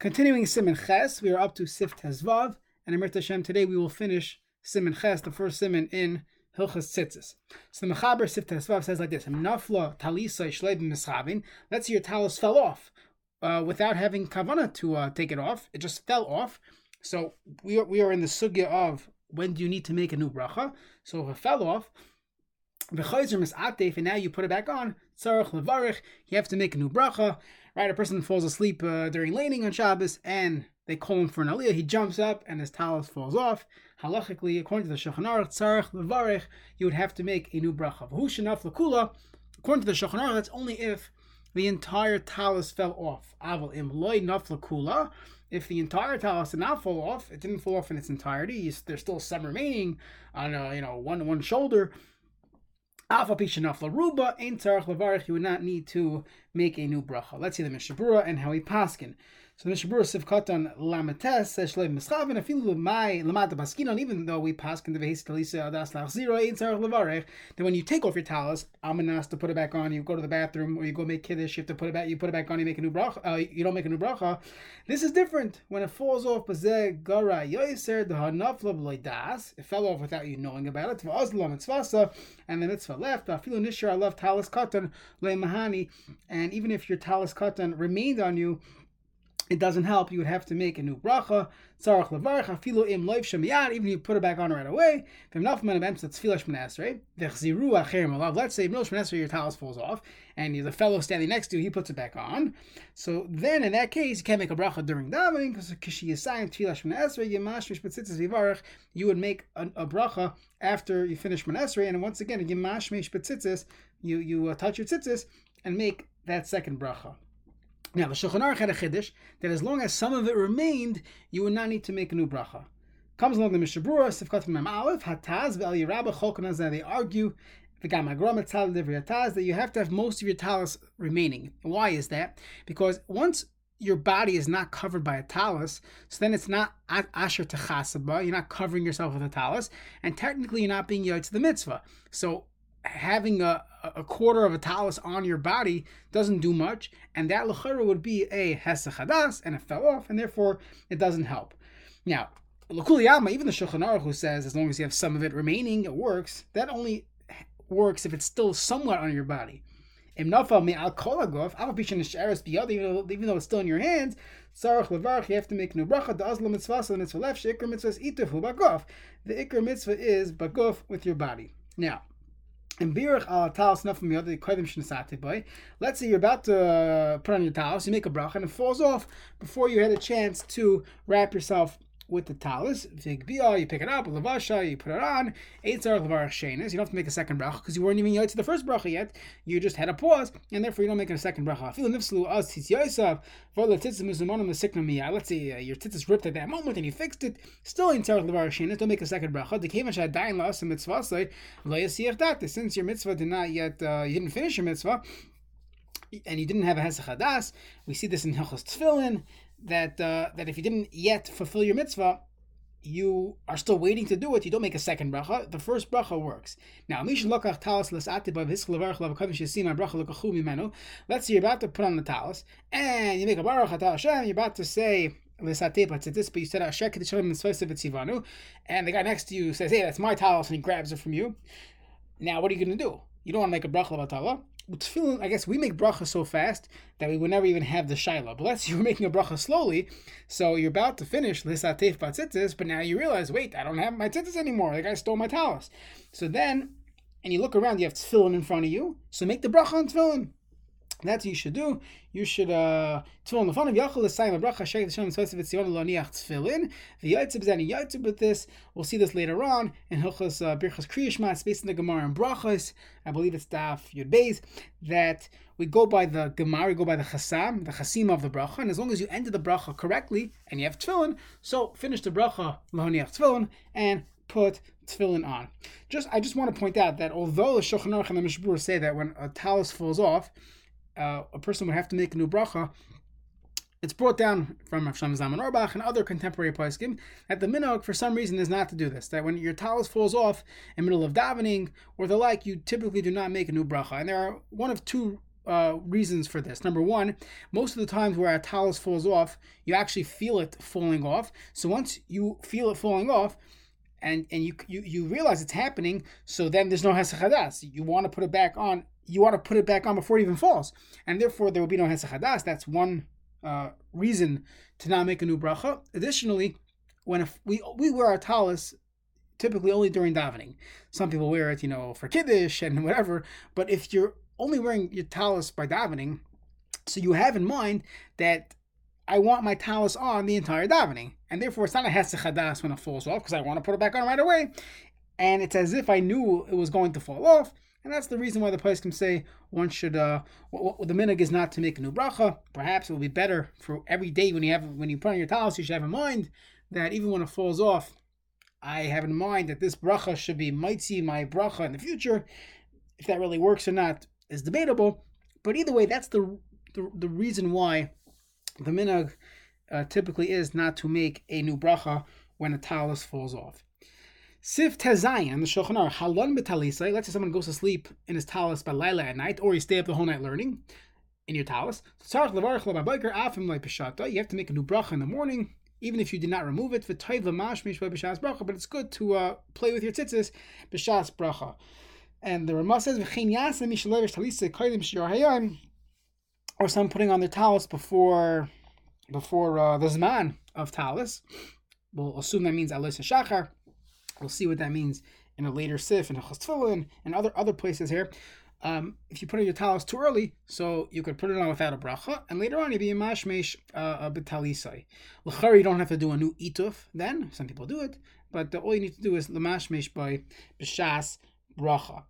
Continuing Siman Ches, we are up to Sif Tezvav, and Amrit Hashem, today we will finish Siman Ches, the first Siman in Hilchas Tzitzis. So the Mechaber Sif Tezvav says like this: Nafla talisa shleib mischavin. Let's say your talus fell off uh, without having kavana to uh, take it off; it just fell off. So we are, we are in the sugya of when do you need to make a new bracha? So if it fell off, and now you put it back on, tzarech levarich, you have to make a new bracha. Right, a person falls asleep uh, during laning on Shabbos, and they call him for an aliyah. He jumps up, and his talus falls off. Halachically, according to the Shulchan Aruch, levarich, you would have to make a new bracha. V'hushanaf lekula, according to the Shulchan Aruch, that's only if the entire talus fell off. Aval im loy naf lekula. If the entire talus did not fall off, it didn't fall off in its entirety. There's still some remaining on, a, you know, one one shoulder Alpha Pishanafla Ruba, Ein Tzarech Levarich, you would not need to make a new bracha. Let's see the Mishnah Berurah and how he paskin. So the Mishnah Berurah Sivkatan Lamates says Shlev Mischavin, Afilu Mai Lamata Paskinon, even though we paskin the Vehes Talisa Adas Lach Zero, Ein Tzarech Levarich, then when you take off your Amanas to put it back on, you go to the bathroom or you go make Kiddush, you have to put it back, you put it back on, you make a new bracha, uh, you don't make a new bracha. This is different. When it falls off, Bazeh Gara Yoiser, the Hanafla Bloidas, it fell off without you knowing about it, Vazlam Mitzvasa, and the mitzvah left. Afilu nishar love talis katan mahani, and even if your talis katan remained on you, it doesn't help. You would have to make a new bracha. Tzarach levarach afilu im loiv shemiyad. Even if you put it back on right away. Let's say middle shmanesrei, your talus falls off, and the fellow standing next to you. He puts it back on. So then, in that case, you can't make a bracha during davening because kishi yisayim tefillah shmanesrei yimashmish betzitzis vivarach. You would make a, a bracha after you finish shmanesrei, and once again, yimashmish betzitzis. You you uh, touch your tzitzis and make that second bracha. Now, the Shulchan Aruch had a chiddush that as long as some of it remained, you would not need to make a new bracha. Comes along the Mishnah Berurah, Sifkat Mem Aleph, Hataz, Ve'al Yerabah, Cholkanazah, they argue, that you have to have most of your talus remaining. Why is that? Because once your body is not covered by a talus, so then it's not asher techasaba, you're not covering yourself with a talus, and technically you're not being yod to the mitzvah. So having a, a quarter of a talus on your body doesn't do much, and that lechera would be a hesachadas, and it fell off, and therefore it doesn't help. Now, Lakuliyama, even the Shulchan Aruch who says as long as you have some of it remaining, it works. That only works if it's still somewhat on your body. Even though it's still in your hands, you have to make new bracha. The azla mitzvah, the mitzvah left. Ikr mitzvah is itafu baguf. The ikr mitzvah is baguf with your body. Now, and yod kodim shnesate boy. Let's say you're about to uh, put on your talis, you make a bracha, and it falls off before you had a chance to wrap yourself with the talis. You pick it up, lavasha, you put it on. Eight zar lavar. You don't have to make a second bracha because you weren't even yet to the first bracha yet. You just had a pause, and therefore you don't make a second bracha. Let's say uh, your tzitzis ripped at that moment and you fixed it. Still in zar lavar shenas. Don't make a second bracha. Since your mitzvah did not yet uh, you didn't finish your mitzvah and you didn't have a Hesach Hadas, we see this in Hilchos Tefillin, that uh, that if you didn't yet fulfill your mitzvah, you are still waiting to do it. You don't make a second bracha. The first bracha works. Now, let's say you're about to put on the talis, and you make a baruch Hashem. You're about to say but you said and the guy next to you says, "Hey, that's my talis," and he grabs it from you. Now, what are you going to do? You don't want to make a bracha tefillin, I guess we make bracha so fast that we would never even have the shaila. But let's you're making a bracha slowly, so you're about to finish lisatef batzitzis, but now you realize, wait, I don't have my tzitzis anymore. The guy stole my talis. So then, and you look around, you have tefillin in front of you, so make the bracha on tefillin. That's what you should do. You should uh tefillin the of yachol l'sayim a bracha sheikh l'shem tzvitz v'tzion l'oniach tefillin v'yotzib zani yotzib with this. We'll see this later on in Hilchos uh, Birchas Kriyishma. It's based in the Gemara and Brachos. I believe it's Daf Yud Beis that we go by the Gemara, we go by the Chasam, the Chasim of the bracha, and as long as you ended the bracha correctly and you have tefillin, so finish the bracha l'oniach tefillin and put tefillin on. Just I just want to point out that although the Shulchan Aruch and the Mishbur say that when a talus falls off uh, a person would have to make a new bracha, it's brought down from Hashem Zalman Auerbach and other contemporary poskim that the minog for some reason is not to do this. That when your talus falls off in the middle of davening or the like, you typically do not make a new bracha. And there are one of two uh, reasons for this. Number one, most of the times where a talus falls off, you actually feel it falling off. So once you feel it falling off, and and you you, you realize it's happening, so then there's no hesachadas. You want to put it back on. You want to put it back on before it even falls, and therefore there will be no hesachadas. That's one uh, reason to not make a new bracha. Additionally, when if we we wear our talus typically only during davening. Some people wear it, you know, for kiddush and whatever. But if you're only wearing your talus by davening, so you have in mind that I want my talus on the entire davening, and therefore it's not a hesachadas when it falls off because I want to put it back on right away, and it's as if I knew it was going to fall off. And that's the reason why the place can say one should. Uh, the minig is not to make a new bracha. Perhaps it will be better for every day when you have when you put on your talus. You should have in mind that even when it falls off, I have in mind that this bracha should be might see my bracha in the future. If that really works or not is debatable. But either way, that's the the, the reason why the minhag uh, typically is not to make a new bracha when a talus falls off. Sif tezayin the Shulchan Aruch halon betalisay. Let's say someone goes to sleep in his talus by laila at night, or you stay up the whole night learning in your talus. You have to make a new bracha in the morning even if you did not remove it, but it's good to uh, play with your tzitzis b'shas bracha. And the Ramah says, or some putting on their talus before before uh, the zman of talus. We'll assume that means alis shachar. We'll see what that means in a later sif and a chastfilin and other other places here um, if you put on your talis too early, so you could put it on without a bracha, and later on you'd be a mashmesh uh, a betalisai. L'chari, you don't have to do a new ituf then. Some people do it, but all you need to do is lemashmesh by b'shas bracha.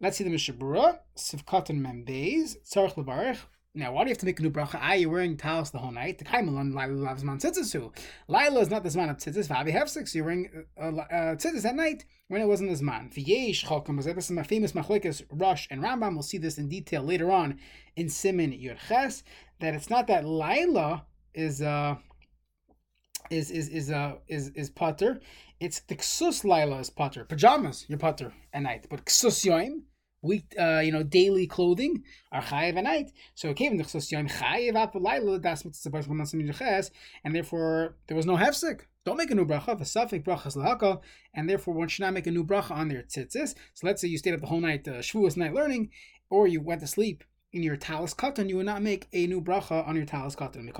Let's see the Mishnah Berurah, Sivkatan Membeis, Tzarech Lebarech, now, why do you have to make a new bracha? Ah, you're wearing talis the whole night. The kaimelon lila loves man tzitzisu. Lila is not the zman of tzitzis. Vavi hefsik. So you're wearing uh, uh, uh, tzitzis at night when it wasn't the zman. V'yesh chalkom. This is my famous machlekes Rosh and Rambam. We'll see this in detail later on in Simin Yurches. That it's not that lila is uh is is is uh is is putter. It's the ksus Laila is putter. Pajamas, you're putter at night. But ksus yoim week, uh, you know, daily clothing are chayiv at night. So came chayiv and therefore there was no hefsek. Don't make a new bracha. The suffix bracha lahakal, and therefore one should not make a new bracha on their tzitzis. So let's say you stayed up the whole night, uh, Shavuos night learning, or you went to sleep in your talis katan, you would not make a new bracha on your talis katan.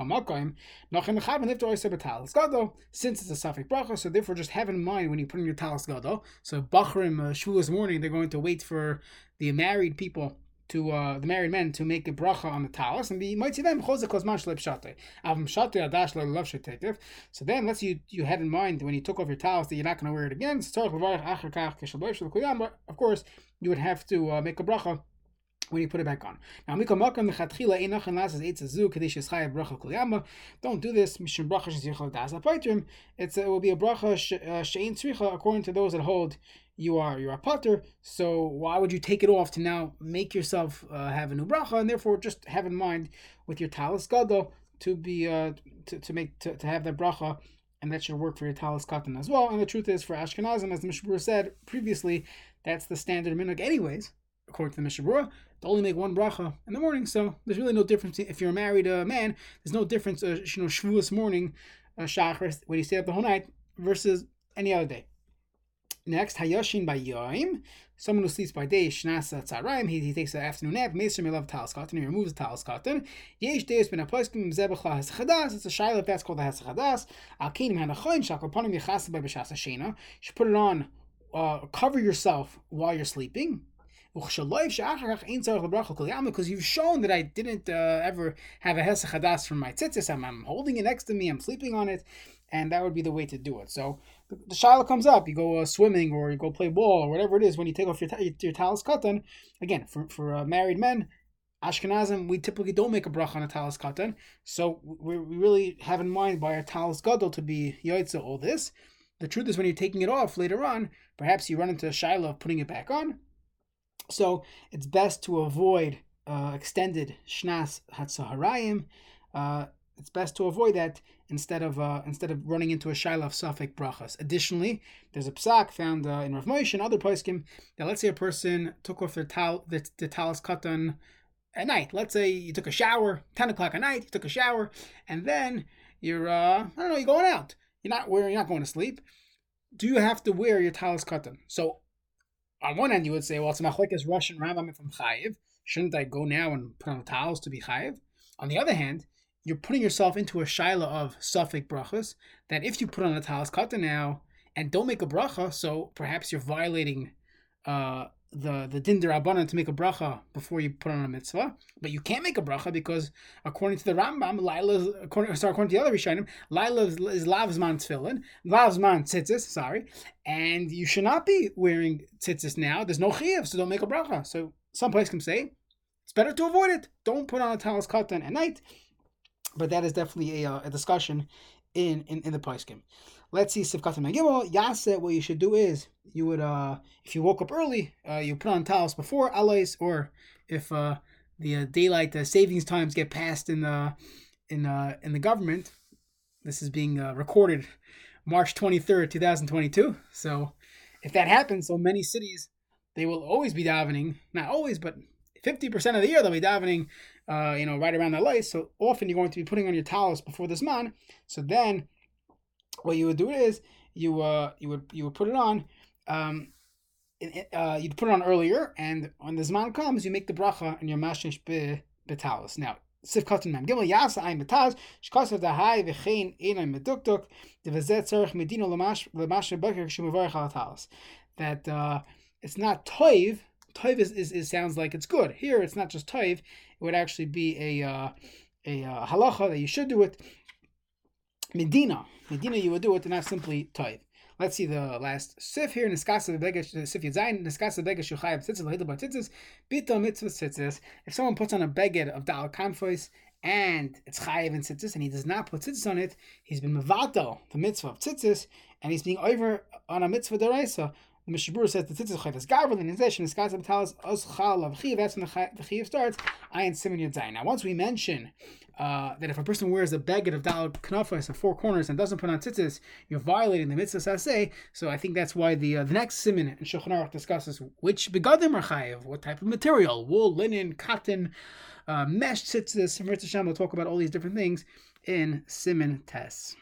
Since it's a suffix bracha, so therefore just have in mind when you put in your talis gado. So bachrim uh, Shavuos morning, they're going to wait for the married people to uh, the married men to make a bracha on the talis and be might see them. So then, let's you you had in mind when you took off your talis that you're not going to wear it again. Of course, you would have to uh, make a bracha when you put it back on. Now, don't do this. It's, it will be a bracha uh, she'in tzricha according to those that hold you are you are potter. So why would you take it off to now make yourself uh, have a new bracha? And therefore, just have in mind with your talis gadol to be uh, to, to make to, to have that bracha and that should work for your talis katan as well. And the truth is, for Ashkenazim, as the Mishabur said previously, that's the standard minhag anyways according to the Mishnah Berurah, to only make one bracha in the morning. So there's really no difference if you're a married uh, man. There's no difference, uh, you know, Shavuos morning, uh, Shachar, when you stay up the whole night versus any other day. Next, Hayoshin by Yoim. Someone who sleeps by day, Shnasa Tzaraim, he, he takes an afternoon nap, Meser Milav Talis Katan, he removes the Talis Katan. Yesh Deus Ben Aposkim Zebachla Hasachadas, it's a Shiloh, that's called the Hasachadas. Al Kenim Hanachoin, Shakoponim Yechasa by Bashasa Shena. You should put it on, uh, cover yourself while you're sleeping because you've shown that I didn't uh, ever have a hesach hadas from my tzitzis. I'm, I'm, holding it next to me. I'm sleeping on it, and that would be the way to do it. So the, the shiloh comes up. You go uh, swimming or you go play ball or whatever it is. When you take off your your, your talis katan, again for for uh, married men. Ashkenazim, we typically don't make a bracha on a talis katan, so we, we really have in mind by our talis gadol to be yoitza all this. The truth is, when you're taking it off later on, perhaps you run into a shiloh of putting it back on, so it's best to avoid uh, extended shnas hatzaharayim. Uh, it's best to avoid that instead of uh, instead of running into a shaila of suffix brachas. Additionally, there's a psak found uh, in Rav Moshe and other poskim that let's say a person took off their tal the, the talis katan at night. Let's say you took a shower, 10 o'clock at night, you took a shower, and then you're, uh, I don't know, you're going out. You're not wearing, you're not going to sleep. Do you have to wear your talis katan? So, on one end, you would say, well, it's machlekes Rosh and Rambam from chayiv. Shouldn't I go now and put on talis to be chayiv? On the other hand, you're putting yourself into a shaila of suffix brachas that if you put on a talis katan now and don't make a bracha, so perhaps you're violating uh, the the din derabanan to make a bracha before you put on a mitzvah, but you can't make a bracha because according to the Rambam, Lila according sorry, according to the other Rishonim, Lila is, is lavzman tefillin, lavzman tzitzis, sorry, and you should not be wearing tzitzis now. There's no chiyuv, so don't make a bracha. So some place can say it's better to avoid it. Don't put on a talis katan at night. But that is definitely a, uh, a discussion in in, in the poskim. Let's see Sivkat Megimel. Yase, what you should do is you would uh if you woke up early, uh, you put on towels before alais, or if uh the uh, daylight uh, savings times get passed in the in uh in the government. This is being uh, recorded March 23rd, 2022. So if that happens, so many cities they will always be davening, not always, but 50% of the year they'll be davening, uh, you know, right around the light. So often you're going to be putting on your towels before this man. So then what you would do is you uh you would you would put it on um uh, you'd put it on earlier, and when the zman comes, you make the bracha and your mashnish be betalis. Now, alatalis. That uh, it's not toiv. Toiv is, is, is, sounds like it's good. Here, it's not just toiv. It would actually be a uh, a uh, halacha that you should do it. Medina, Medina, you would do it, and not simply toiv. Let's see the last sif here. Niskasa begesh sif yitzayin. Niskasa begesh shuchayim tzitzis lahidl bar tzitzis. Bito mitzvah tzitzis. If someone puts on a beged of dal kanfois and it's chayiv and tzitzis, and he does not put tzitzis on it, he's been mevatel the mitzvah of tzitzis, and he's being over on a mitzvah deraisa. The Mishabur says the tzitzis chayv is garvel in his niskasa betalas os chal of chiv. That's when the chiv starts. Ayin simin yitzayin. Now, once we mention uh, that if a person wears a beged of dal knafas of four corners and doesn't put on tzitzis, you're violating the mitzvah saseh. So I think that's why the uh, the next simin in Shulchan Aruch discusses which begadim are chayiv, what type of material, wool, linen, cotton, uh, mesh tzitzis. Mirza Hashem will talk about all these different things in simin tests.